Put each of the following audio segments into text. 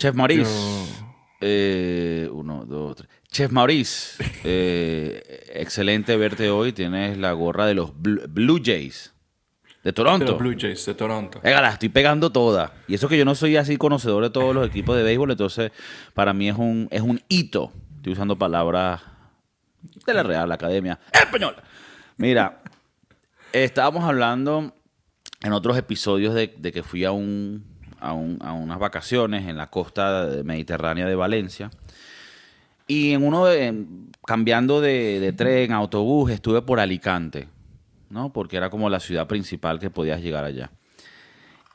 Chef Maurice. Eh, uno, dos, tres. Chef Maurice, eh, excelente verte hoy. Tienes la gorra de los Blue, Blue Jays de Toronto. De los Blue Jays de Toronto. Venga, la estoy pegando toda. Y eso que yo no soy así conocedor de todos los equipos de béisbol, entonces para mí es un, es un hito. Estoy usando palabras de la Real Academia Española. Mira, estábamos hablando en otros episodios de, de que fui a, un, a, un- a unas vacaciones en la costa mediterránea de Valencia. Y en uno de, cambiando de, de tren, autobús, estuve por Alicante, ¿no? Porque era como la ciudad principal que podías llegar allá.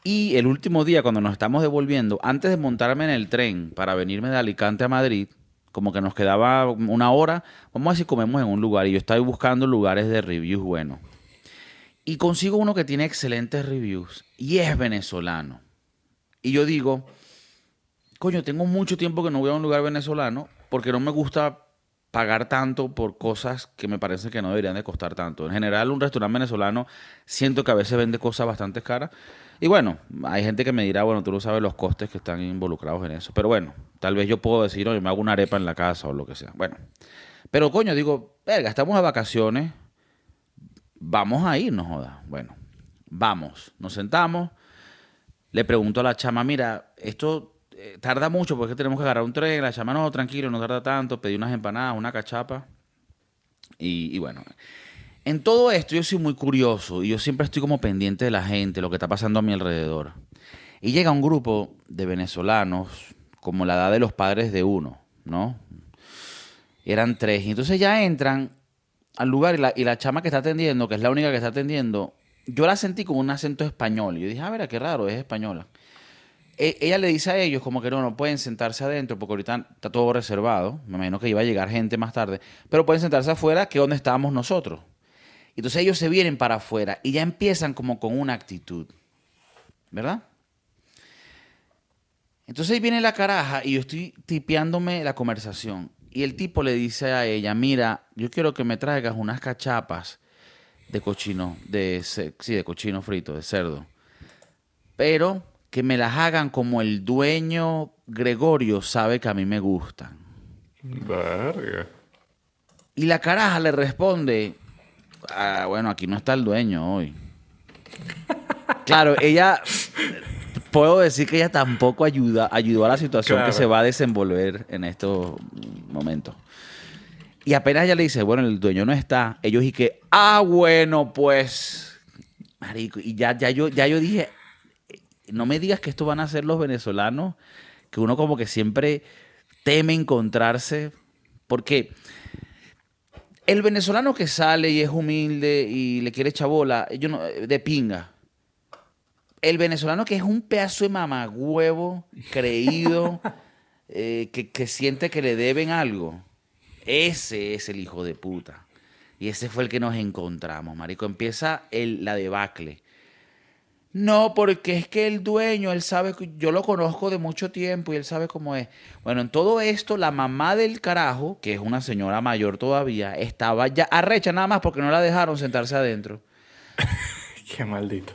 Y el último día, cuando nos estamos devolviendo, antes de montarme en el tren para venirme de Alicante a Madrid, como que nos quedaba una hora, vamos a ver si comemos en un lugar. Y yo estaba buscando lugares de reviews buenos. Y consigo uno que tiene excelentes reviews y es venezolano. Y yo digo, coño, tengo mucho tiempo que no voy a un lugar venezolano porque no me gusta pagar tanto por cosas que me parece que no deberían de costar tanto. En general, un restaurante venezolano siento que a veces vende cosas bastante caras. Y bueno, hay gente que me dirá, bueno, tú no sabes los costes que están involucrados en eso. Pero bueno, tal vez yo puedo decir, oye, me hago una arepa en la casa o lo que sea. Bueno, pero coño, digo, verga, estamos de vacaciones, vamos a ir, no joda. Bueno, vamos, nos sentamos, le pregunto a la chama, mira, esto eh, tarda mucho porque tenemos que agarrar un tren. La chama, no, tranquilo, no tarda tanto. Pedí unas empanadas, una cachapa. Y, bueno, en todo esto yo soy muy curioso y yo siempre estoy como pendiente de la gente, lo que está pasando a mi alrededor. Y llega un grupo de venezolanos, como la edad de los padres de uno, ¿no? Eran tres. Y entonces ya entran al lugar y la, y la chama que está atendiendo, que es la única que está atendiendo, yo la sentí con un acento español. Yo dije, ah, mira, qué raro, es española. E- ella le dice a ellos como que no, no pueden sentarse adentro porque ahorita está todo reservado. Me imagino que iba a llegar gente más tarde. Pero pueden sentarse afuera, que es donde estábamos nosotros. Entonces ellos se vienen para afuera y ya empiezan como con una actitud. ¿Verdad? Entonces ahí viene la caraja y yo estoy tipeándome la conversación. Y el tipo le dice a ella, mira, yo quiero que me traigas unas cachapas de cochino, de, sí, de cochino frito, de cerdo. Pero que me las hagan como el dueño Gregorio sabe que a mí me gustan. Verga. Y la caraja le responde, "Ah, bueno, aquí no está el dueño hoy. Claro, ella, puedo decir que ella tampoco ayuda, ayudó a la situación Claro. que se va a desenvolver en estos momentos. Y apenas ella le dice, bueno, el dueño no está, ellos y que, ah, bueno, pues, marico, y ya, ya, yo, ya yo dije, no me digas que esto van a ser los venezolanos, que uno como que siempre teme encontrarse, porque el venezolano que sale y es humilde y le quiere chabola, yo no, de pinga. El venezolano que es un pedazo de mamagüevo, creído, eh, que, que siente que le deben algo, ese es el hijo de puta. Y ese fue el que nos encontramos, marico. Empieza el, la debacle. No, porque es que el dueño, él sabe, yo lo conozco de mucho tiempo y él sabe cómo es. Bueno, en todo esto, la mamá del carajo, que es una señora mayor todavía, estaba ya arrecha nada más porque no la dejaron sentarse adentro. Qué maldito.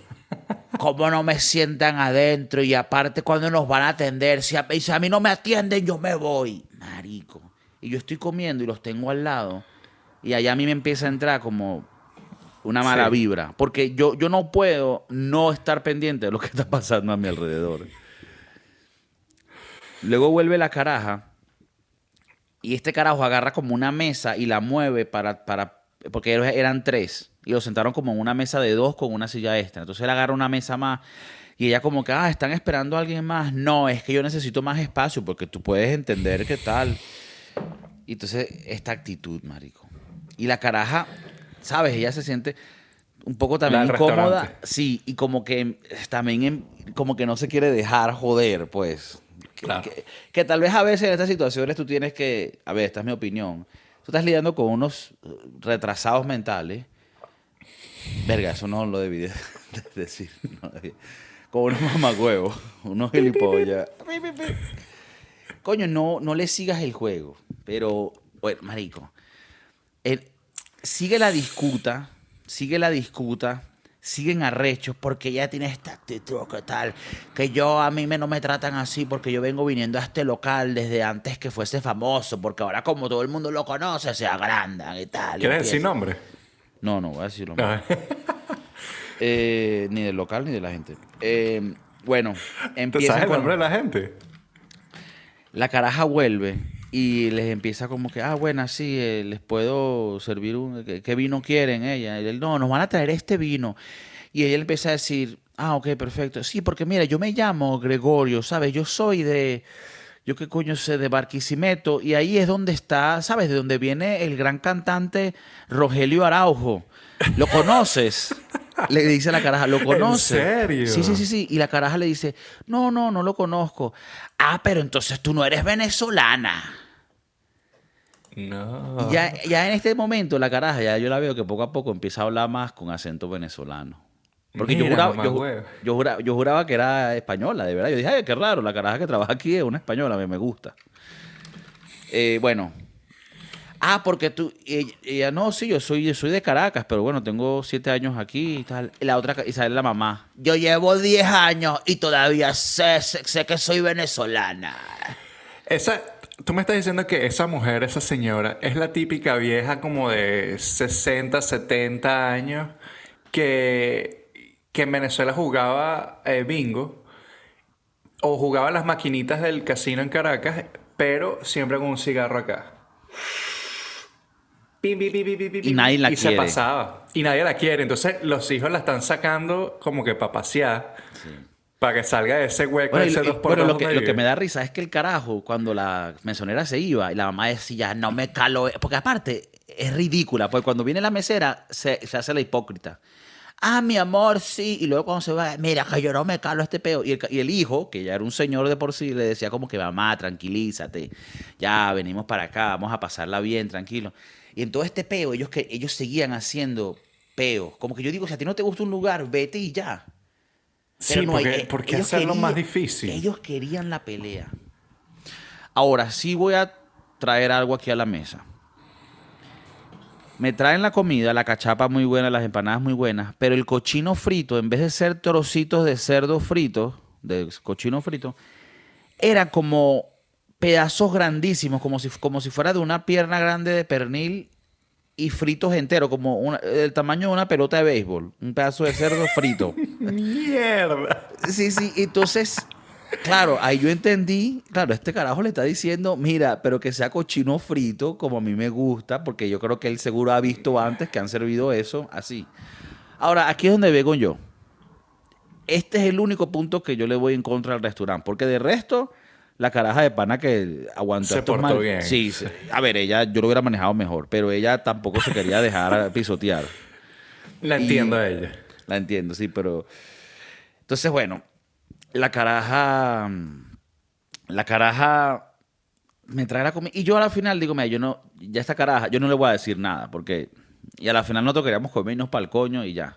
¿Cómo no me sientan adentro? Y aparte, cuando nos van a atender? Si a, si a mí no me atienden, yo me voy. Marico. Y yo estoy comiendo y los tengo al lado. Y allá a mí me empieza a entrar como una mala Sí. vibra. Porque yo, yo no puedo no estar pendiente de lo que está pasando a mi alrededor. Luego vuelve la caraja. Y este carajo agarra como una mesa y la mueve para, para porque eran tres. Y lo sentaron como en una mesa de dos con una silla extra. Entonces él agarra una mesa más. Y ella como que, ah, están esperando a alguien más. No, es que yo necesito más espacio porque tú puedes entender qué tal. Y entonces esta actitud, marico. Y la caraja, ¿sabes? Ella se siente un poco también incómoda. Sí, y como que también em- como que no se quiere dejar joder, pues. Que, Claro. que- que tal vez a veces en estas situaciones tú tienes que, a ver, esta es mi opinión, tú estás lidiando con unos eh, retrasados mentales. Verga, eso no lo debí de- de decir. no debí. Con unos mamagüevos, unos gilipollas. Coño, no, no le sigas el juego. Pero, bueno, marico, el- sigue la discuta, sigue la discuta, siguen arrechos porque ella tiene esta actitud que tal, que yo a mí me no me tratan así porque yo vengo viniendo a este local desde antes que fuese famoso, porque ahora como todo el mundo lo conoce, se agrandan y tal. ¿Quieres decir nombre? No, no voy a decirlo. Ah, Eh, ni del local ni de la gente. Eh, bueno, ¿Tú empieza sabes el con- nombre de la gente? La caraja vuelve y les empieza como que, ah, bueno, sí, eh, les puedo servir un... ¿qué, vino quieren ella? Y él, no, nos van a traer este vino. Y ella empieza a decir, ah, ok, perfecto. Sí, porque mira, yo me llamo Gregorio, ¿sabes? Yo soy de... Yo qué coño sé, de Barquisimeto. Y ahí es donde está, ¿sabes? De donde viene el gran cantante Rogelio Araujo. ¿Lo conoces? Le dice la caraja, ¿lo conoces? serio? Sí, sí, sí, sí. Y la caraja le dice, no, no, no lo conozco. Ah, pero entonces tú no eres venezolana. No. Ya, ya en este momento la caraja, ya yo la veo que poco a poco empieza a hablar más con acento venezolano. Porque yo, juraba, yo juraba, yo juraba que era española, de verdad. Yo dije, ay, qué raro, la caraja que trabaja aquí es una española, me, me gusta. Eh, bueno. Ah, porque tú, ella, ella, no, sí, yo soy, soy de Caracas, pero bueno, tengo siete años aquí y tal. La otra, y sale la mamá. Yo llevo diez años y todavía sé, sé, sé que soy venezolana. Esa, tú me estás diciendo que esa mujer, esa señora, es la típica vieja como de 60, 70 años que, que en Venezuela jugaba eh, bingo o jugaba las maquinitas del casino en Caracas, pero siempre con un cigarro acá. Pim, pim, pim, Y nadie la y se pasaba. Y nadie la quiere. Entonces los hijos la están sacando como que para pasear. Para que salga de ese hueco, Bueno, ese y- dos por dos lo, que, lo me da risa es que el carajo, cuando la mesonera se iba y la mamá decía, no me calo, e-", porque aparte es ridícula, porque cuando viene la mesera se, se hace la hipócrita. Ah, mi amor, sí. Y luego cuando se va, mira, que yo no me calo este peo. Y el, y el hijo, que ya era un señor de por sí, le decía como que, mamá, tranquilízate. Ya venimos para acá, vamos a pasarla bien, tranquilo. Y en todo este peo, ellos, que, ellos seguían haciendo peo. Como que yo digo, si a ti no te gusta un lugar, vete y ya. Sí, Pero no, porque, eh, ¿por qué ellos hacerlo querían- más difícil? Ellos querían la pelea. Ahora sí voy a traer algo aquí a la mesa. Me traen la comida, la cachapa muy buena, las empanadas muy buenas, pero el cochino frito, en vez de ser trocitos de cerdo frito, de cochino frito, era como pedazos grandísimos, como si, como si fuera de una pierna grande de pernil y fritos enteros, como una- el tamaño de una pelota de béisbol, un pedazo de cerdo frito. Mierda. Sí, sí, entonces, claro, ahí yo entendí, claro, este carajo le está diciendo, mira, pero que sea cochino frito, como a mí me gusta, porque yo creo que él seguro ha visto antes que han servido eso así. Ahora, aquí es donde vengo yo. Este es el único punto que yo le voy en contra al restaurante, porque de resto, la caraja de pana que aguantó Se portó mal- bien. Sí, sí. a ver, ella, yo lo hubiera manejado mejor, pero ella tampoco se quería dejar pisotear. La Y- entiendo a ella. La entiendo, sí, pero. Entonces, bueno, la caraja. La caraja me trae la comida. Y yo a la final digo, mira, yo no. Ya esta caraja, yo no le voy a decir nada, porque. Y a la final nosotros queríamos comernos para el coño y ya.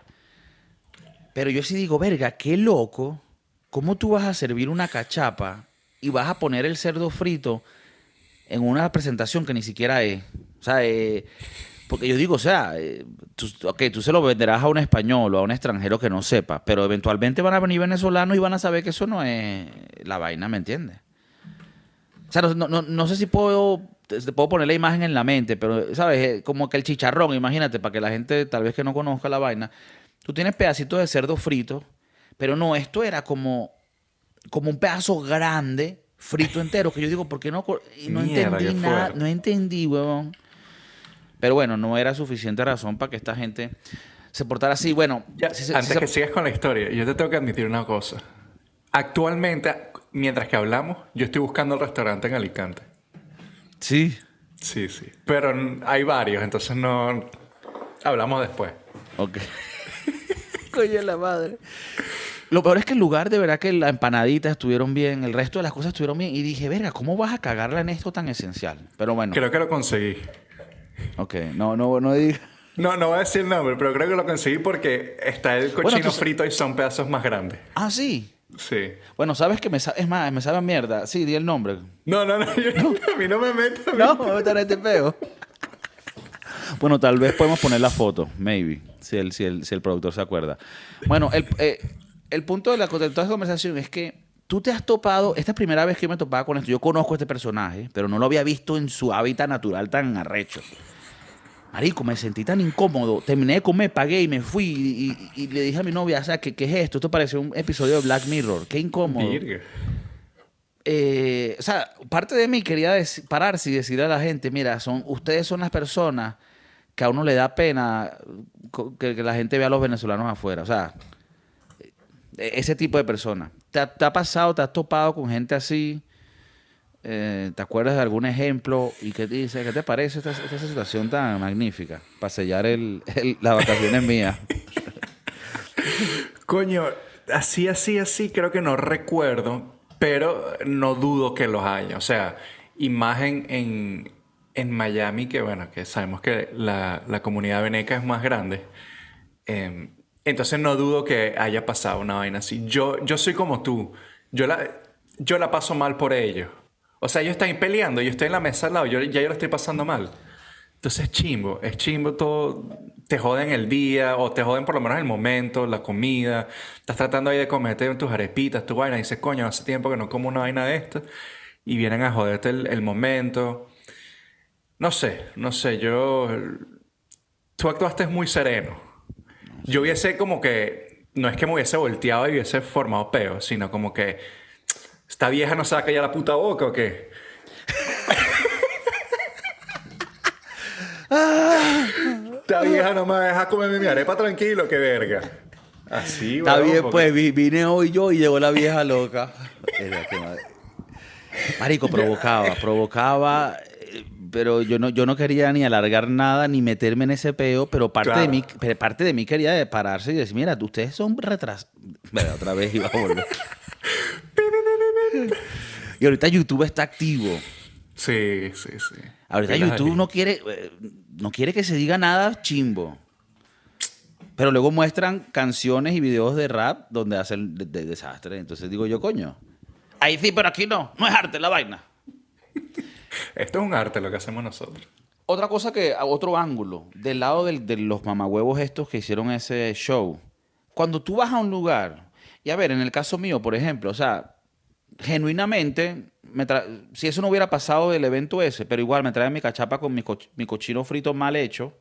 Pero yo sí digo, verga, qué loco. ¿Cómo tú vas a servir una cachapa y vas a poner el cerdo frito en una presentación que ni siquiera es? O sea, eh, porque yo digo, o sea, eh, tú, tú se lo venderás a un español o a un extranjero que no sepa, pero eventualmente van a venir venezolanos y van a saber que eso no es la vaina, ¿me entiendes? O sea, no, no- no sé si puedo, puedo poner la imagen en la mente, pero, ¿sabes? Eh, Como que el chicharrón, imagínate, para que la gente tal vez que no conozca la vaina, tú tienes pedacitos de cerdo frito, pero no, esto era como, como un pedazo grande, frito entero, que yo digo, ¿por qué no? Y no Mierda, entendí nada, no entendí, huevón. Pero bueno, no era suficiente razón para que esta gente se portara así. Bueno, Ya, si se- antes si se- que sigas con la historia, yo te tengo que admitir una cosa. Actualmente, mientras que hablamos, yo estoy buscando el restaurante en Alicante. Sí. Sí, sí. Pero hay varios, entonces no... Hablamos después. Ok. Coño la madre. Lo peor es que el lugar, de verdad que las empanaditas estuvieron bien, el resto de las cosas estuvieron bien. Y dije, verga, ¿cómo vas a cagarla en esto tan esencial? Pero bueno, Creo que lo conseguí. ok, no, no, no diga. No, no voy a decir el nombre, pero creo que lo conseguí porque está el cochino tú sa- frito y son pedazos más grandes. Ah, sí. Sí. Bueno, sabes que me sabe, es más, me sabe a mierda. Sí, di el nombre. No, no, no, yo- a mí no me meto. No, me voy a meter en este peo. Bueno, tal vez podemos poner la foto, maybe, si el, si el, si el productor se acuerda. Bueno, el, eh, el punto de la de toda esta conversación es que tú te has topado, esta es la primera vez que yo me topaba con esto. Yo conozco a este personaje, pero no lo había visto en su hábitat natural tan arrecho. Marico, me sentí tan incómodo. Terminé de comer, pagué y me fui. Y, y- y le dije a mi novia, o sea, ¿qué, ¿qué es esto? Esto parece un episodio de Black Mirror. Qué incómodo. Eh, o sea, parte de mí quería pararse y decirle a la gente, mira, son, ustedes son las personas que a uno le da pena que, que la gente vea a los venezolanos afuera. O sea, ese tipo de personas. ¿Te te ha pasado, te has topado con gente así? Eh, ¿Te acuerdas de algún ejemplo? ¿Y qué te dice? ¿Qué te parece esta, esta situación tan magnífica? Para sellar el, el- las vacaciones mías. Coño, así, así, así, creo que no recuerdo, pero no dudo que los haya. O sea, imagen en, en Miami, que bueno, que sabemos que la, la comunidad veneca es más grande. Eh, entonces no dudo que haya pasado una vaina así. Yo, yo soy como tú. Yo la, yo la paso mal por ellos. O sea, ellos están peleando, yo estoy en la mesa al lado, yo, ya yo lo estoy pasando mal. Entonces es chimbo, es chimbo todo. Te joden el día, o te joden por lo menos el momento, la comida. Estás tratando ahí de comerte tus arepitas, tu vaina. Y dices, coño, hace tiempo que no como una vaina de esto. Y vienen a joderte el, el momento. No sé, no sé, yo. Tú actuaste muy sereno. Yo hubiese como que. No es que me hubiese volteado y hubiese formado peo, sino como que. ¿Esta vieja no saca ya la puta boca o qué? Esta vieja no me deja comerme mi arepa tranquilo, qué verga. Así, Está bien, porque- pues vi- vine hoy yo y llegó la vieja loca. Era que madre. Marico, provocaba, provocaba, pero yo no, yo no quería ni alargar nada ni meterme en ese peo, pero parte, de mí, pero parte de mí quería de pararse y decir, mira, ustedes son retrasados. otra vez iba a volver. y ahorita YouTube está activo. Sí, sí, sí. Ahorita YouTube no quiere, eh, no quiere que se diga nada chimbo. Pero luego muestran canciones y videos de rap donde hacen de, de desastre. Entonces digo yo, coño. Ahí sí, pero aquí no. No es arte la vaina. Esto es un arte lo que hacemos nosotros. Otra cosa que, otro ángulo, del lado del- de los mamahuevos estos que hicieron ese show. Cuando tú vas a un lugar, y a ver, en el caso mío, por ejemplo, o sea, genuinamente, si eso no hubiera pasado del evento ese, pero igual me traen mi cachapa con mi, coch- mi cochino frito mal hecho,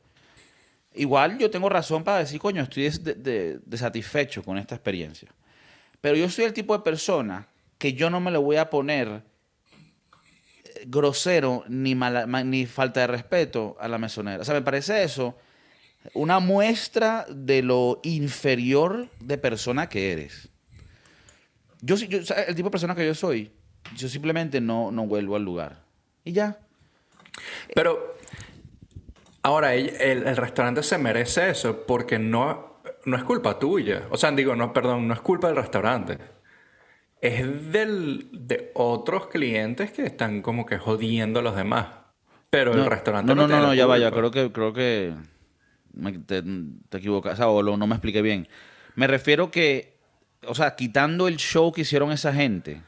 igual yo tengo razón para decir, coño, estoy des- de- desatisfecho con esta experiencia. Pero yo soy el tipo de persona que yo no me le voy a poner grosero ni, mala- ma- ni falta de respeto a la mesonera. O sea, me parece eso una muestra de lo inferior de persona que eres. Yo, yo el tipo de persona que yo soy, yo simplemente no, no vuelvo al lugar. Y ya. Pero ahora el- el restaurante se merece eso porque no, no es culpa tuya. O sea, digo, no, perdón, no es culpa del restaurante. Es del, de otros clientes que están como que jodiendo a los demás. Pero el restaurante no, no, no, la no, ya vaya. Creo que, creo que me- te, te equivocas o lo- no me expliqué bien. Me refiero que, o sea, quitando el show que hicieron esa gente,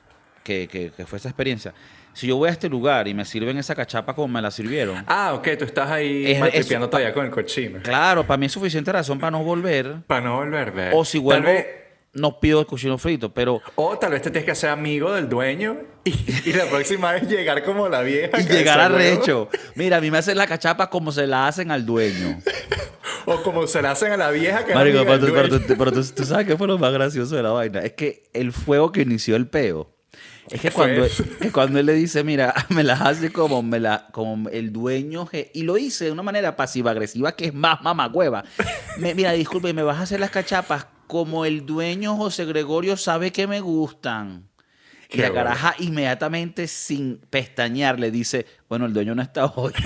que, que, que fue esa experiencia, si yo voy a este lugar y me sirven esa cachapa como me la sirvieron, Ah, ok, tú estás ahí Es- todavía con el cochino. claro, para mí es suficiente razón para no volver. Para no volver, ve. O si Tal vuelvo, vez- no pido el cochino frito, pero... o tal vez te tienes que hacer amigo del dueño y, y la próxima vez llegar como la vieja. Y llegar a recho. Mira, a mí me hacen la cachapa como se la hacen al dueño. O como se la hacen a la vieja que Marico, pero, tú, pero tú- pero tú- tú sabes qué fue lo más gracioso de la vaina. Es que el fuego que inició el peo. Es que ¿Qué fue cuando, que cuando él le dice, mira, me las hace como, me la, como el dueño. Y lo dice de una manera pasiva-agresiva que es más mamagüeva. Mira, disculpe, me vas a hacer las cachapas como el dueño José Gregorio sabe que me gustan. Y la bueno. caraja inmediatamente, sin pestañear, le dice, bueno, el dueño no está hoy.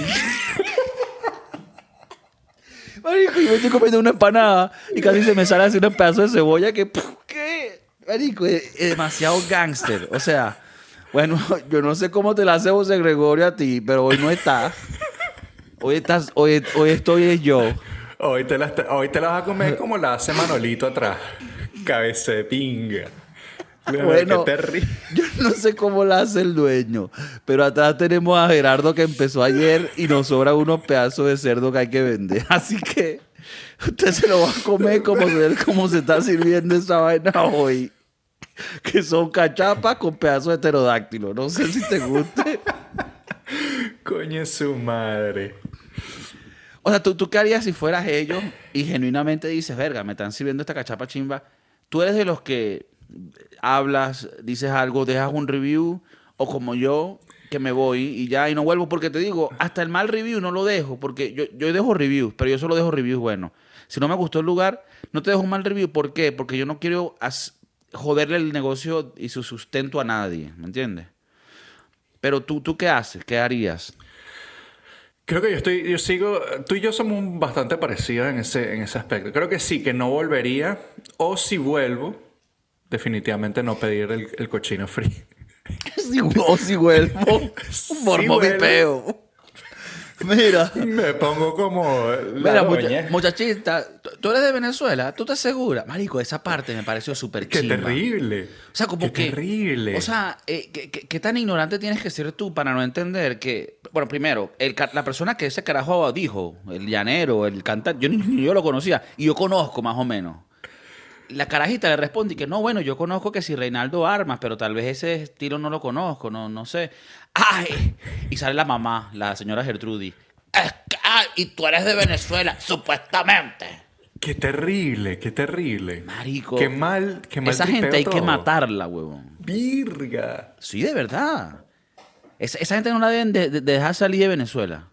Marico, yo me estoy comiendo una empanada y casi se me sale así un pedazo de cebolla que, puf, ¿qué? Marico, es, es demasiado gángster. O sea, bueno, yo no sé cómo te la hace José Gregorio a ti, pero hoy no está. Hoy estás, hoy, hoy estoy es yo. Hoy te, la, hoy te la vas a comer como la hace Manolito atrás. Cabeza de pinga. Bueno. Yo no sé cómo la hace el dueño, pero atrás tenemos a Gerardo que empezó ayer y nos sobra unos pedazos de cerdo que hay que vender. Así que usted se lo va a comer como se, como se está sirviendo esa vaina hoy. Que son cachapas con pedazos de pterodáctilo. No sé si te guste. Coño, su madre. O sea, ¿tú, ¿tú qué harías si fueras ellos y genuinamente dices, verga, me están sirviendo esta cachapa chimba? ¿Tú eres de los que hablas, dices algo, dejas un review? O como yo, que me voy y ya, y no vuelvo porque te digo, hasta el mal review no lo dejo, porque yo, yo dejo reviews, pero yo solo dejo reviews buenos. Si no me gustó el lugar, no te dejo un mal review. ¿Por qué? Porque yo no quiero joderle el negocio y su sustento a nadie, ¿me entiendes? Pero tú, ¿tú qué haces? ¿Qué harías? Creo que yo estoy, yo sigo, tú y yo somos bastante parecidos en ese, en ese aspecto. Creo que sí, que no volvería, o si vuelvo, definitivamente no pedir el, el cochino free. Si, o si vuelvo, por movipeo. Mira. Me pongo como la Mira, mucha- muchachita, tú- eres de Venezuela, ¿tú estás segura? Marico, esa parte me pareció súper Qué chimba. terrible. O sea, como Qué que... terrible. O sea, eh, ¿qué, qué- qué tan ignorante tienes que ser tú para no entender que... Bueno, primero, el ca- la persona que ese carajo dijo, el llanero, el cantante, yo ni, ni yo lo conocía, y yo conozco más o menos. La carajita le responde y que no, bueno, yo conozco que si Reinaldo Armas, pero tal vez ese estilo no lo conozco, no, no sé. ¡Ay! Y sale la mamá, la señora Gertrudis. Es que, ay, y tú eres de Venezuela, supuestamente. Qué terrible, qué terrible. Marico. Qué mal, qué mal Esa gente hay que matarla, huevón. Virga. Sí, de verdad. Esa, esa gente no la deben de, de- de dejar salir de Venezuela.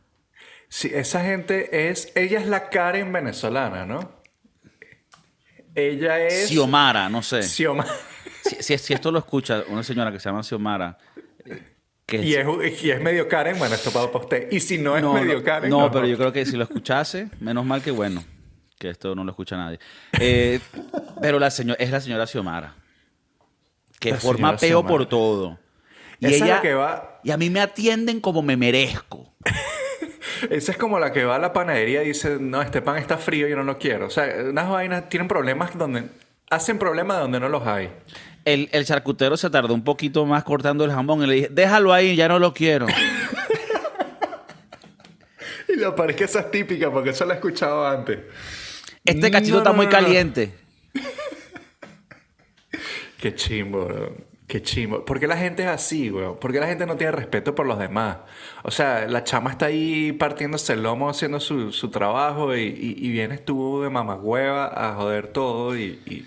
Sí, esa gente es, ella es la Karen venezolana, ¿no? Ella es Xiomara, no sé. Xioma- Si, si- si esto lo escucha una señora que se llama Xiomara. eh, Que Y es, y es medio Karen, bueno, esto para usted. Y si no es no, medio no, Karen, no, pero yo creo que si lo escuchase, menos mal que bueno, que esto no lo escucha nadie. Eh, pero la señora, es la señora Xiomara, que La forma peo Xiomara. por todo. Y Esa es ella, la que va- y a mí me atienden como me merezco. Esa es como la que va a la panadería y dice, no, este pan está frío, yo no lo quiero. O sea, unas vainas tienen problemas donde... Hacen problemas donde no los hay. El, el charcutero se tardó un poquito más cortando el jamón y le dije, déjalo ahí, ya no lo quiero. Y lo parece que esa es típica porque eso la he escuchado antes. Este cachito No, está no, muy no, caliente. Qué chimbo, bro. Qué chimbo. ¿Por qué la gente es así, güey? ¿Por qué la gente no tiene respeto por los demás? O sea, la chama está ahí partiéndose el lomo haciendo su, su trabajo y, y- y vienes tú de mamagüeva a joder todo y... y-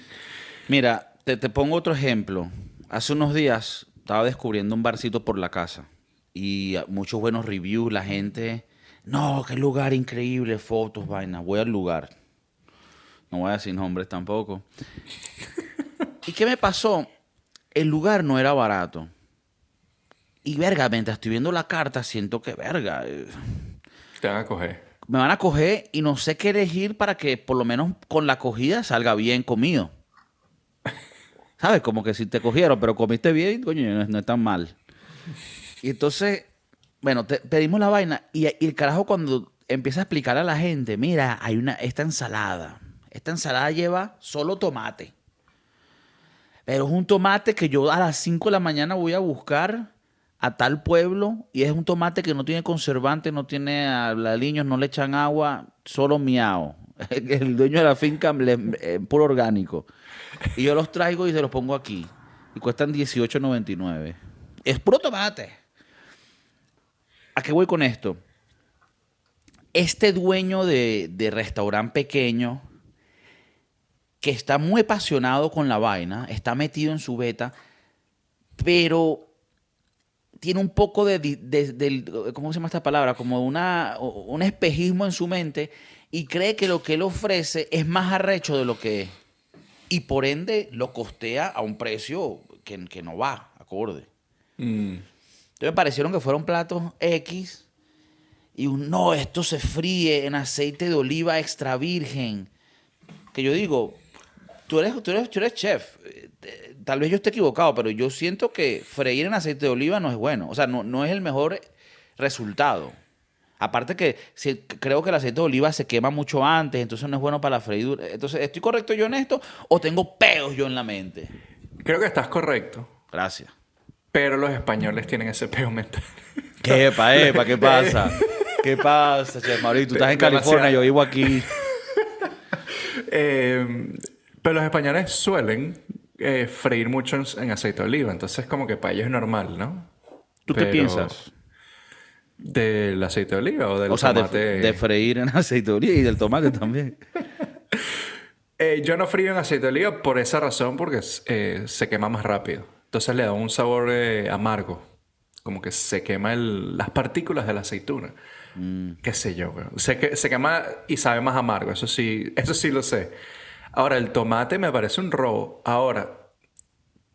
Mira, te, te pongo otro ejemplo. Hace unos días estaba descubriendo un barcito por la casa y muchos buenos reviews, la gente, no, qué lugar increíble, fotos, vaina, voy al lugar. No voy a decir nombres tampoco. ¿Y qué me pasó? El lugar no era barato. Y verga, mientras estoy viendo la carta, siento que verga. eh, Te van a coger. me van a coger y no sé qué elegir para que por lo menos con la cogida salga bien comido. ¿Sabes? Como que si te cogieron, pero comiste bien, coño, no, es- no es tan mal. Y entonces, bueno, te- pedimos la vaina y, el carajo cuando empieza a explicar a la gente, mira, hay una, esta ensalada. Esta ensalada lleva solo tomate. Pero es un tomate que yo a las 5 de la mañana voy a buscar a tal pueblo y es un tomate que no tiene conservante, no tiene aliños, no le echan agua, solo miau. El dueño de la finca le, eh, puro orgánico. Y yo los traigo y se los pongo aquí. Y cuestan 18.99. Es puro tomate. ¿A qué voy con esto? Este dueño de, de restaurante pequeño que está muy apasionado con la vaina, está metido en su beta, pero tiene un poco de, ¿cómo se llama esta palabra? Como una, un espejismo en su mente y cree que lo que él ofrece es más arrecho de lo que es. Y por ende lo costea a un precio que, que no va, acorde. Mm. Entonces me parecieron que fueron platos X y un, no, esto se fríe en aceite de oliva extra virgen. Que yo digo, tú eres, tú eres, tú eres chef. Eh, Tal vez yo esté equivocado, pero yo siento que freír en aceite de oliva no es bueno. O sea, no, no es el mejor resultado. Aparte que si- creo que el aceite de oliva se quema mucho antes, entonces no es bueno para la freidura. Entonces, ¿estoy correcto yo en esto o tengo peos yo en la mente? Creo que estás correcto. Gracias. Pero los españoles tienen ese peo mental. ¿Qué, epa, epa, qué pasa? ¿Qué pasa, Chef Mauricio? Tú estás en California, yo vivo aquí. Eh, pero los españoles suelen eh, freír mucho en, en aceite de oliva, entonces como que para ellos es normal, ¿no? ¿Tú qué piensas? ¿Del aceite de oliva o del O sea, tomate? de freír en aceite de oliva y del tomate también. Eh, yo no frío en aceite de oliva por esa razón, porque eh, se quema más rápido. Entonces le da un sabor eh, amargo. Como que se quema el- las partículas de la aceituna. Qué sé yo. Se, se quema y sabe más amargo. Eso sí, eso sí lo sé. Ahora, el tomate me parece un robo. Ahora,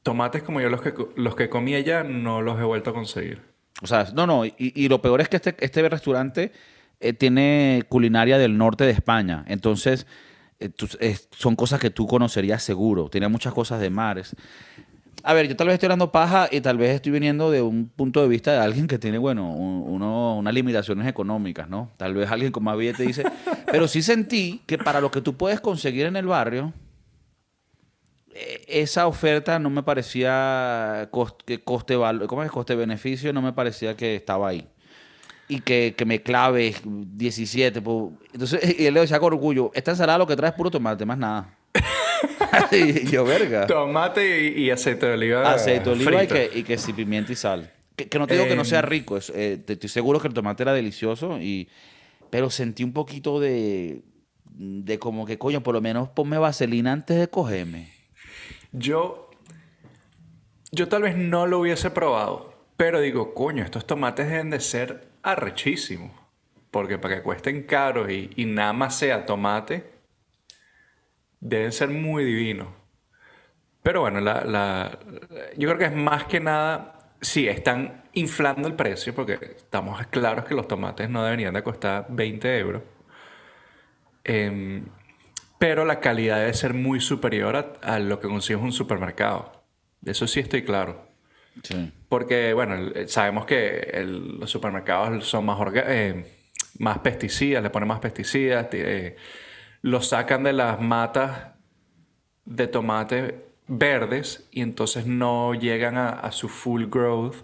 tomates como yo los que, los que comí allá no los he vuelto a conseguir. O sea, no, no. Y, y lo peor es que este, este restaurante eh, tiene culinaria del norte de España. Entonces, eh, tú- es- son cosas que tú conocerías seguro. Tiene muchas cosas de mares. A ver, yo tal vez estoy hablando paja y tal vez estoy viniendo de un punto de vista de alguien que tiene, bueno, un- uno- unas limitaciones económicas, ¿no? Tal vez alguien con más billete dice. Pero sí sentí que para lo que tú puedes conseguir en el barrio, esa oferta no me parecía coste val- ¿cómo es? coste beneficio no me parecía que estaba ahí. Y que, que me clave 17 pues, entonces y él le decía con orgullo esta ensalada lo que trae es puro tomate más nada y yo verga Tomate y, y aceite de oliva. aceite de oliva y que, y que sí, pimienta y sal. Que, que no te digo que no sea rico es- eh, te- estoy seguro que el tomate era delicioso y pero sentí un poquito de de como que coño por lo menos ponme vaselina antes de cogerme Yo, yo tal vez no lo hubiese probado, pero digo, coño, estos tomates deben de ser arrechísimos. Porque para que cuesten caros y, y nada más sea tomate, deben ser muy divinos. Pero bueno, la, la- yo creo que es más que nada, sí, están inflando el precio, porque estamos claros que los tomates no deberían de costar 20 euros. Em, pero la calidad debe ser muy superior a, a lo que consigues en un supermercado. De eso sí estoy claro. sí Porque, bueno, sabemos que el- los supermercados son más, eh, más pesticidas, le ponen más pesticidas, eh, los sacan de las matas de tomate verdes y entonces no llegan a, a su full growth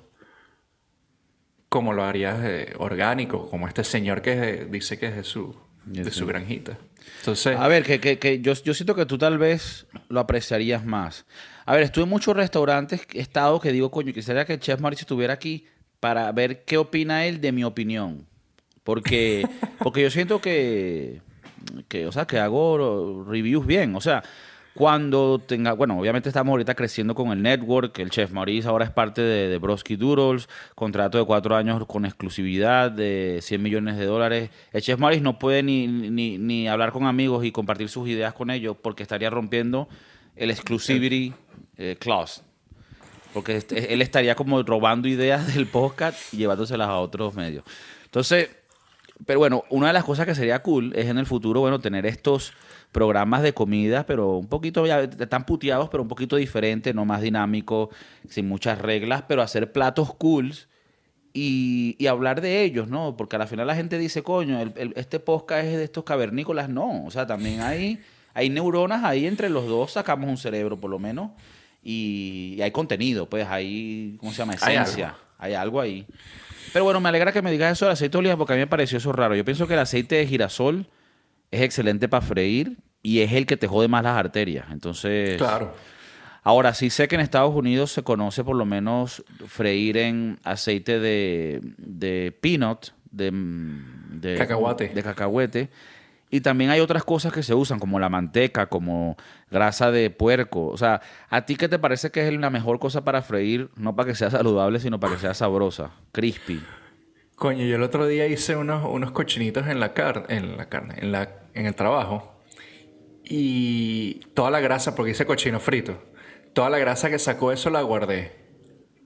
como lo harías eh, orgánico, como este señor que dice que es de su, de su granjita. Entonces, A ver, que, que, que yo, yo siento que tú tal vez lo apreciarías más. A ver, estuve en muchos restaurantes, he estado que digo, coño, quisiera que el chef Mauricio estuviera aquí para ver qué opina él de mi opinión. Porque, porque yo siento que, que, o sea, que hago reviews bien. O sea, cuando tenga, bueno, obviamente estamos ahorita creciendo con el network, el chef Maurice ahora es parte de, de Broski Doodles, contrato de cuatro años con exclusividad de 100 millones de dólares. El chef Maurice no puede ni, ni, ni hablar con amigos y compartir sus ideas con ellos porque estaría rompiendo el exclusivity eh, clause. Porque este- él estaría como robando ideas del podcast y llevándoselas a otros medios. Entonces, pero bueno, una de las cosas que sería cool es en el futuro, bueno, tener estos programas de comida, pero un poquito, ya están puteados, pero un poquito diferente, no más dinámico, sin muchas reglas, pero hacer platos cools y, y hablar de ellos, ¿no? Porque al final la gente dice, coño, el- el- este podcast es de estos cavernícolas. No, o sea, también hay, hay neuronas ahí entre los dos, sacamos un cerebro por lo menos, y, y hay contenido, pues hay, ¿cómo se llama? Hay Esencia. algo. Hay algo ahí. Pero bueno, me alegra que me digas eso del aceite de oliva porque a mí me pareció eso raro. Yo pienso que el aceite de girasol es excelente para freír y es el que te jode más las arterias. Entonces, claro. ahora sí sé que en Estados Unidos se conoce por lo menos freír en aceite de, de peanut, de, de Cacahuate. de cacahuete. Y también hay otras cosas que se usan, como la manteca, como grasa de puerco. O sea, ¿a ti qué te parece que es la mejor cosa para freír? No para que sea saludable, sino para que sea sabrosa, crispy. Coño, yo el otro día hice unos, unos cochinitos en la carne, en la carne, en la, en el trabajo. Y toda la grasa, porque hice cochino frito, toda la grasa que sacó eso la guardé.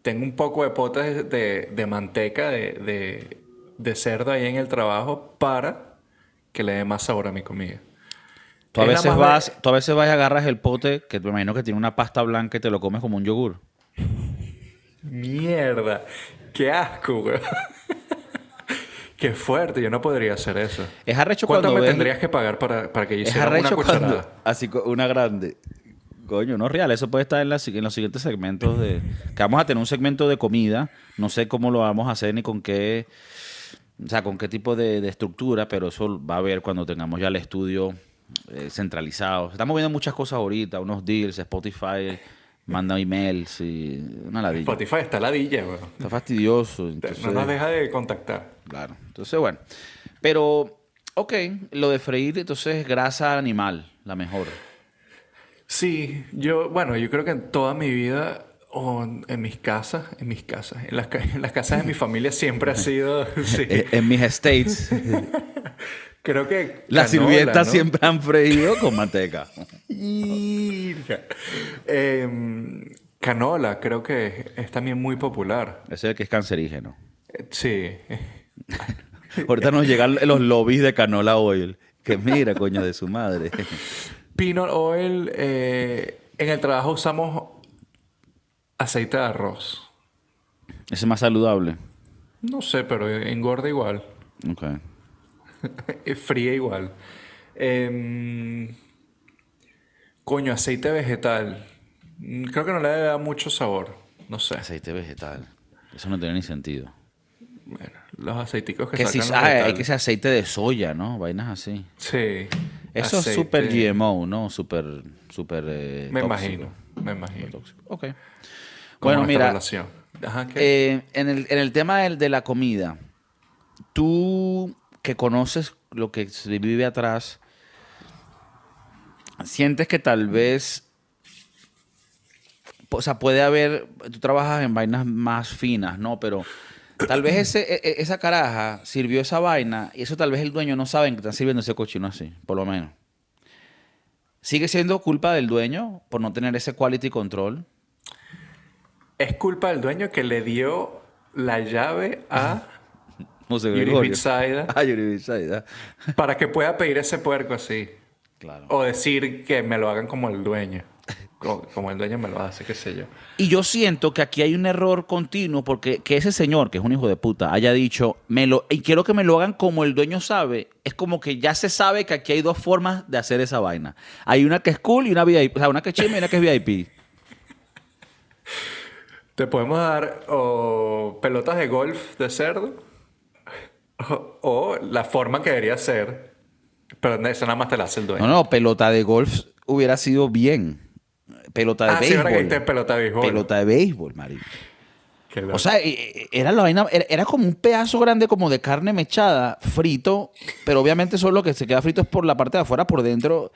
Tengo un poco de potes de, de manteca de, de, de cerdo ahí en el trabajo para que le dé más sabor a mi comida. Tú a veces vas, tú a veces vas y agarras el pote, que me imagino que tiene una pasta blanca y te lo comes como un yogur. Mierda, qué asco, güey. qué fuerte, yo no podría hacer eso. Es arrecho ¿Cuánto cuando me ves- tendrías que pagar para, para que yo hiciera una cuando, cucharada? así una grande. Coño, no es real. Eso puede estar en, la en los siguientes segmentos de... Que vamos a tener un segmento de comida. No sé cómo lo vamos a hacer ni con qué... O sea, con qué tipo de, de estructura, pero eso va a ver cuando tengamos ya el estudio eh, centralizado. Estamos viendo muchas cosas ahorita, unos deals, Spotify manda emails y una ladilla. Spotify está ladilla, weón. Está fastidioso. entonces- No nos deja de contactar. Claro. Entonces, bueno. Pero, ok, lo de freír, entonces es grasa animal, la mejor. Sí, yo, bueno, yo creo que en toda mi vida, o en mis casas, en mis casas, en las, ca- en las casas de mi familia siempre ha sido, sí. Eh, en mis estates, Creo que las canola, sirvientas ¿no? siempre han freído con manteca. Em, canola, creo que es también muy popular. Ese es el que es cancerígeno. Eh, Sí. Ahorita nos llegan los lobbies de canola oil. Que mira, coño, de su madre. Peanut oil, eh, en el trabajo usamos aceite de arroz. Ese es más saludable. No sé, pero engorda igual. Ok. Fría igual. Em, coño, aceite vegetal. Mm, Creo que no le da mucho sabor. No sé. Aceite vegetal. Eso no tiene ni sentido. Bueno, los aceiticos que, Que si, sacan los ah, hay que ser aceite de soya, ¿no? Vainas así. Sí. Eso es súper GMO, ¿no? Súper, súper eh, Me tóxico. imagino. Me imagino. Tóxico. Ok. Bueno, mira. Ajá, ¿qué? eh, en, el, en el tema del- de, la comida, tú que conoces lo que se vive atrás, sientes que tal vez, o sea, puede haber, tú trabajas en vainas más finas, ¿no? Pero tal vez ese, e- e- esa caraja sirvió esa vaina y eso tal vez el dueño no sabe que están sirviendo ese cochino así, por lo menos. ¿Sigue siendo culpa del dueño por no tener ese quality control? Es culpa del dueño que le dio la llave a Yuri. Bitsaida Ah, Yuri Bitsaida. para que pueda pedir ese puerco así. Claro. O decir que me lo hagan como el dueño. Co- Como el dueño me lo hace, qué sé yo. Y yo siento que aquí hay un error continuo porque que ese señor, que es un hijo de puta, haya dicho, me lo, y quiero que me lo hagan como el dueño sabe, es como que ya se sabe que aquí hay dos formas de hacer esa vaina. Hay una que es cool y una VIP, o sea, una que es chima y una que es VIP. Te podemos dar o pelotas de golf de cerdo o, o la forma que debería ser. Pero eso nada más te la hace el dueño. No, no, pelota de golf hubiera sido bien. Pelota de ah, sí, ahora que béisbol. dijiste pelota de béisbol. pelota de béisbol, marico. O sea, e- e- era la vaina, era, como un pedazo grande como de carne mechada, frito, pero obviamente solo lo que se queda frito es por la parte de afuera, por dentro.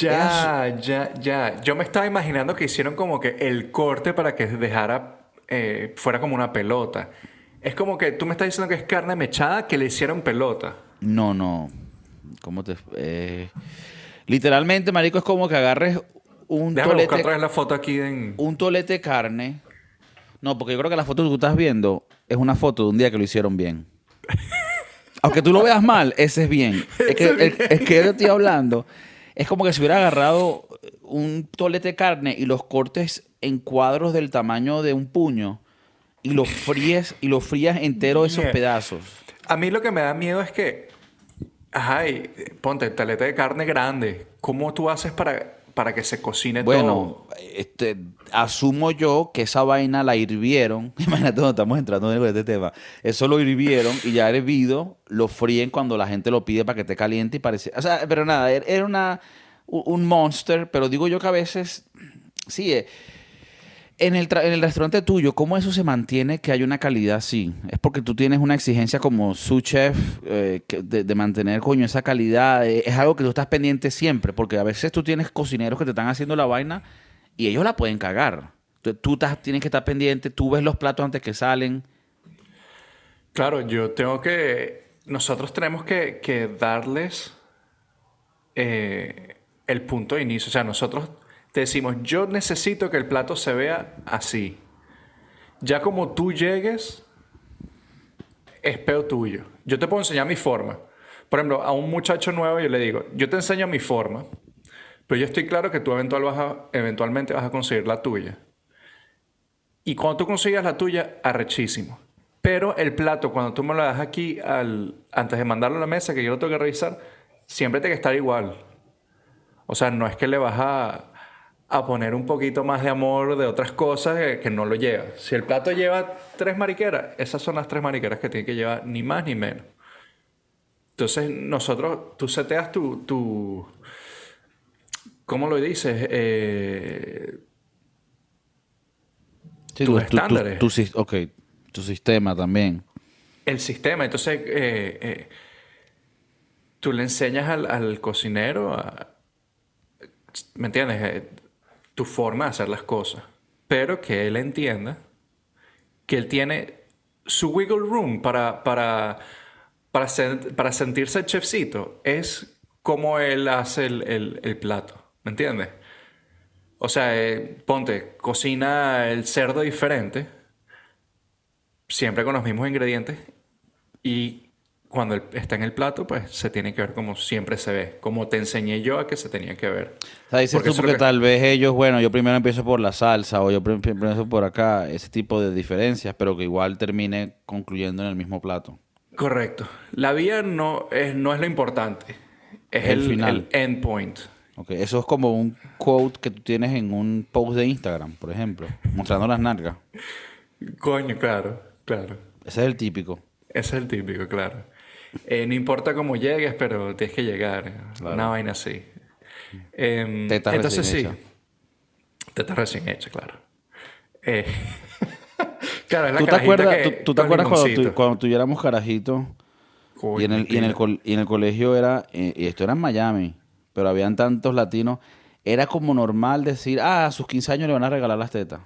Era Ya, ya, ya. Yo me estaba imaginando que hicieron como que el corte para que dejara, eh, fuera como una pelota. Es como que tú me estás diciendo que es carne mechada que le hicieron pelota. No, no. ¿Cómo te.? eh, literalmente, marico, es como que agarres un Déjame buscar tolete, otra vez la foto aquí en... un tolete de carne. No, porque yo creo que la foto que tú estás viendo es una foto de un día que lo hicieron bien. Aunque tú lo veas mal, ese es bien. Es que, el- es que yo te estoy hablando. Es como que si hubiera agarrado un tolete de carne y los cortes en cuadros del tamaño de un puño y los fríes y los frías entero esos pedazos. A mí lo que me da miedo es que... Ajá, y, ponte taleta de carne grande. ¿Cómo tú haces para, para que se cocine todo? Bueno, este, asumo yo que esa vaina la hirvieron. Imagínate estamos entrando en este tema. Eso lo hirvieron y ya hervido, lo fríen cuando la gente lo pide para que esté caliente y parece. O sea, pero nada, er- era una, un monster, pero digo yo que a veces. Sí, eh, en el, en el restaurante tuyo, ¿cómo eso se mantiene que hay una calidad así? ¿Es porque tú tienes una exigencia como su chef eh, de, de mantener, coño, esa calidad? Eh, ¿Es algo que tú estás pendiente siempre? Porque a veces tú tienes cocineros que te están haciendo la vaina y ellos la pueden cagar. Tú, tú estás- tienes que estar pendiente, tú ves los platos antes que salen. Claro, yo tengo que... Nosotros tenemos que, que darles eh, el punto de inicio. O sea, nosotros te decimos, yo necesito que el plato se vea así. Ya como tú llegues, es peo tuyo. Yo te puedo enseñar mi forma. Por ejemplo, a un muchacho nuevo yo le digo, yo te enseño mi forma, pero yo estoy claro que tú eventual vas a- eventualmente vas a conseguir la tuya. Y cuando tú consigas la tuya, arrechísimo. Pero el plato, cuando tú me lo das aquí, al, antes de mandarlo a la mesa, que yo lo tengo que revisar, siempre tiene que estar igual. O sea, no es que le vas a, a poner un poquito más de amor de otras cosas que, que no lo lleva. Si el plato lleva tres mariqueras, esas son las tres mariqueras que tiene que llevar, ni más ni menos. Entonces, nosotros, tú seteas tu, tu ¿cómo lo dices? Eh, Sí, tus tu- estándares. tu ok, tu sistema también. el sistema. Entonces, eh, eh, tú le enseñas al, al cocinero a, ¿me entiendes? Tu forma de hacer las cosas. Pero que él entienda que él tiene su wiggle room para, para, para, sen- para sentirse chefcito. Es como él hace el, el- el plato. ¿Me entiendes? O sea, eh, ponte, cocina el cerdo diferente siempre con los mismos ingredientes y cuando el- está en el plato, pues se tiene que ver como siempre se ve, como te enseñé yo a que se tenía que ver. O sea, dices Porque tú porque que- tal vez ellos, bueno, yo primero empiezo por la salsa o yo prim- prim- empiezo por acá, ese tipo de diferencias, pero que igual termine concluyendo en el mismo plato. Correcto. La vía no es, no es lo importante, es El el, final. el endpoint. Ok, Eso es como un quote que tú tienes en un post de Instagram, por ejemplo, mostrando las nalgas. Coño, claro, claro. Ese es el típico. Ese es el típico, claro. Eh, no importa cómo llegues, pero tienes que llegar. Una vaina así. Em, Tetas entonces sí. recién Tetas recién hecha, claro. Eh, claro, es la ¿Tú te acuerdas, que- tú, tú te acuerdas cuando, limoncito. tu- cuando tuviéramos carajitos y en, el, y, en el col- y en el colegio era, eh, y esto era en Miami, pero habían tantos latinos, era como normal decir, ah, a sus 15 años le van a regalar las tetas.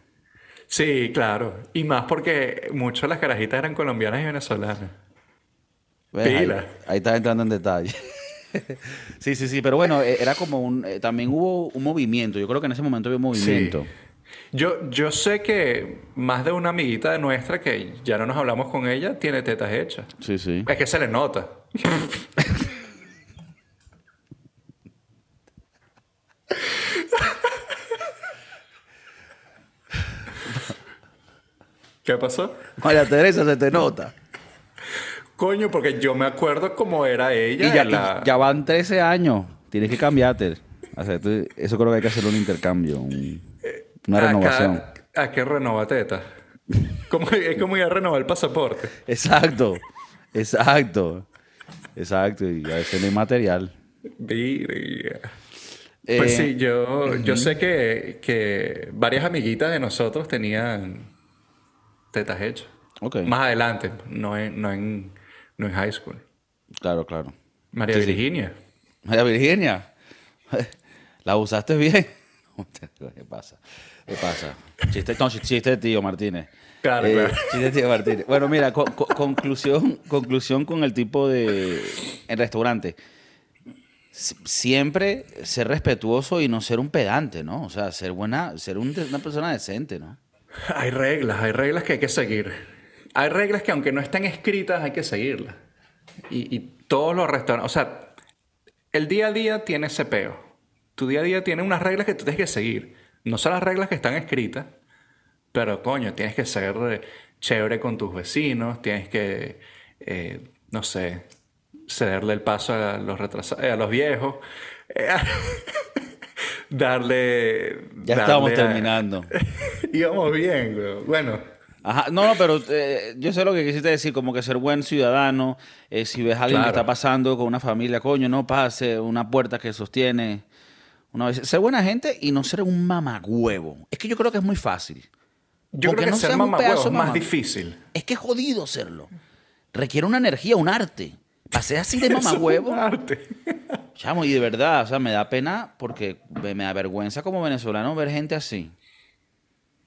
Sí, claro. Y más porque muchas de las carajitas eran colombianas y venezolanas. ¿Ves? Ahí, ahí estás entrando en detalle. sí, sí, sí, pero bueno, eh, era como un, eh, también hubo un movimiento, yo creo que en ese momento había un movimiento. Sí. Yo, yo sé que más de una amiguita de nuestra que ya no nos hablamos con ella tiene tetas hechas. Sí, sí. Es que se le nota. ¿Qué pasó? María Teresa, se te nota. Coño, porque yo me acuerdo cómo era ella. Y ya, la- van 13 años, tienes que cambiarte. O sea, tú- eso creo que hay que hacer un intercambio, un- una Acá- renovación. ¿A qué renova teta? Es como ir a renovar el pasaporte. Exacto, exacto, exacto. Y a veces no hay material. Pues Eh, sí, yo, yo sé que, que varias amiguitas de nosotros tenían tetas hechas. Ok, Más adelante, no en, no en, no en high school. claro, claro. María Sí. Virginia. María Virginia, ¿la usaste bien? ¿Qué pasa? ¿Qué pasa? Chiste, no, chiste tío Martínez. Claro, Eh, claro. Chiste de tío Martínez. Bueno, mira, co- co- conclusión, conclusión con el tipo de... En restaurante. Siempre ser respetuoso y no ser un pedante, ¿no? O sea, ser buena, ser un- una persona decente, ¿no? Hay reglas, hay reglas que hay que seguir. Hay reglas que aunque no estén escritas, hay que seguirlas. Y, y todos los restaurantes, o sea, el día a día tiene ese peo. Tu día a día tiene unas reglas que tú tienes que seguir. No son las reglas que están escritas, pero coño, tienes que ser eh, chévere con tus vecinos, tienes que, eh, no sé, cederle el paso a los retrasados, a los viejos. eh, darle. Ya darle estamos a- terminando. Íbamos bien, güey. Bueno, Ajá, no, no, pero eh, yo sé lo que quisiste decir, como que ser buen ciudadano, eh, si ves a alguien que está pasando con una familia, coño, no pase, una puerta que sostiene, una vez, ser buena gente y no ser un mamagüevo. Es que yo creo que es muy fácil. yo Porque creo que no ser mamagüevo pedazo es más difícil. Es que es jodido serlo. Requiere una energía, un arte. Pasé así de mamagüevo. un arte. Chamo, y de verdad, o sea, me da pena porque me da vergüenza como venezolano ver gente así.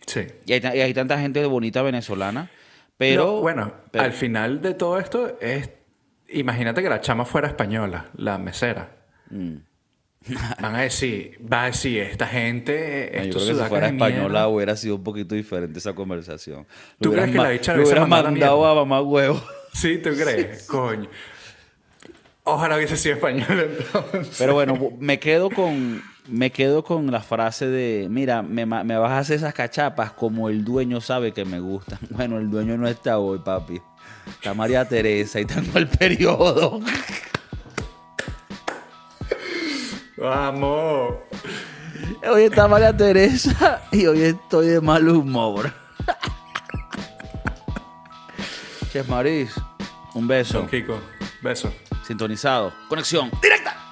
Sí. Y hay, y hay tanta gente bonita venezolana, pero... No, bueno, pero- al final de todo esto es. Imagínate que la chama fuera española, la mesera. Mm. Van a decir, va a decir, esta gente, No, yo estos creo que si fuera de mierda". española hubiera sido un poquito diferente esa conversación. ¿Tú crees que la le lo hubieran mandado a mamá huevo? Sí, ¿tú crees? Coño. Ojalá hubiese sido española entonces. Pero bueno, bu- me quedo con me quedo con la frase de, mira, me, me vas a hacer esas cachapas como el dueño sabe que me gustan. Bueno, el dueño no está hoy, papi. Está María Teresa y tengo el periodo. Vamos. Hoy está María Teresa y hoy estoy de mal humor. Chef Maris, un beso. Don Kiko, beso. Sintonizado. Conexión directa.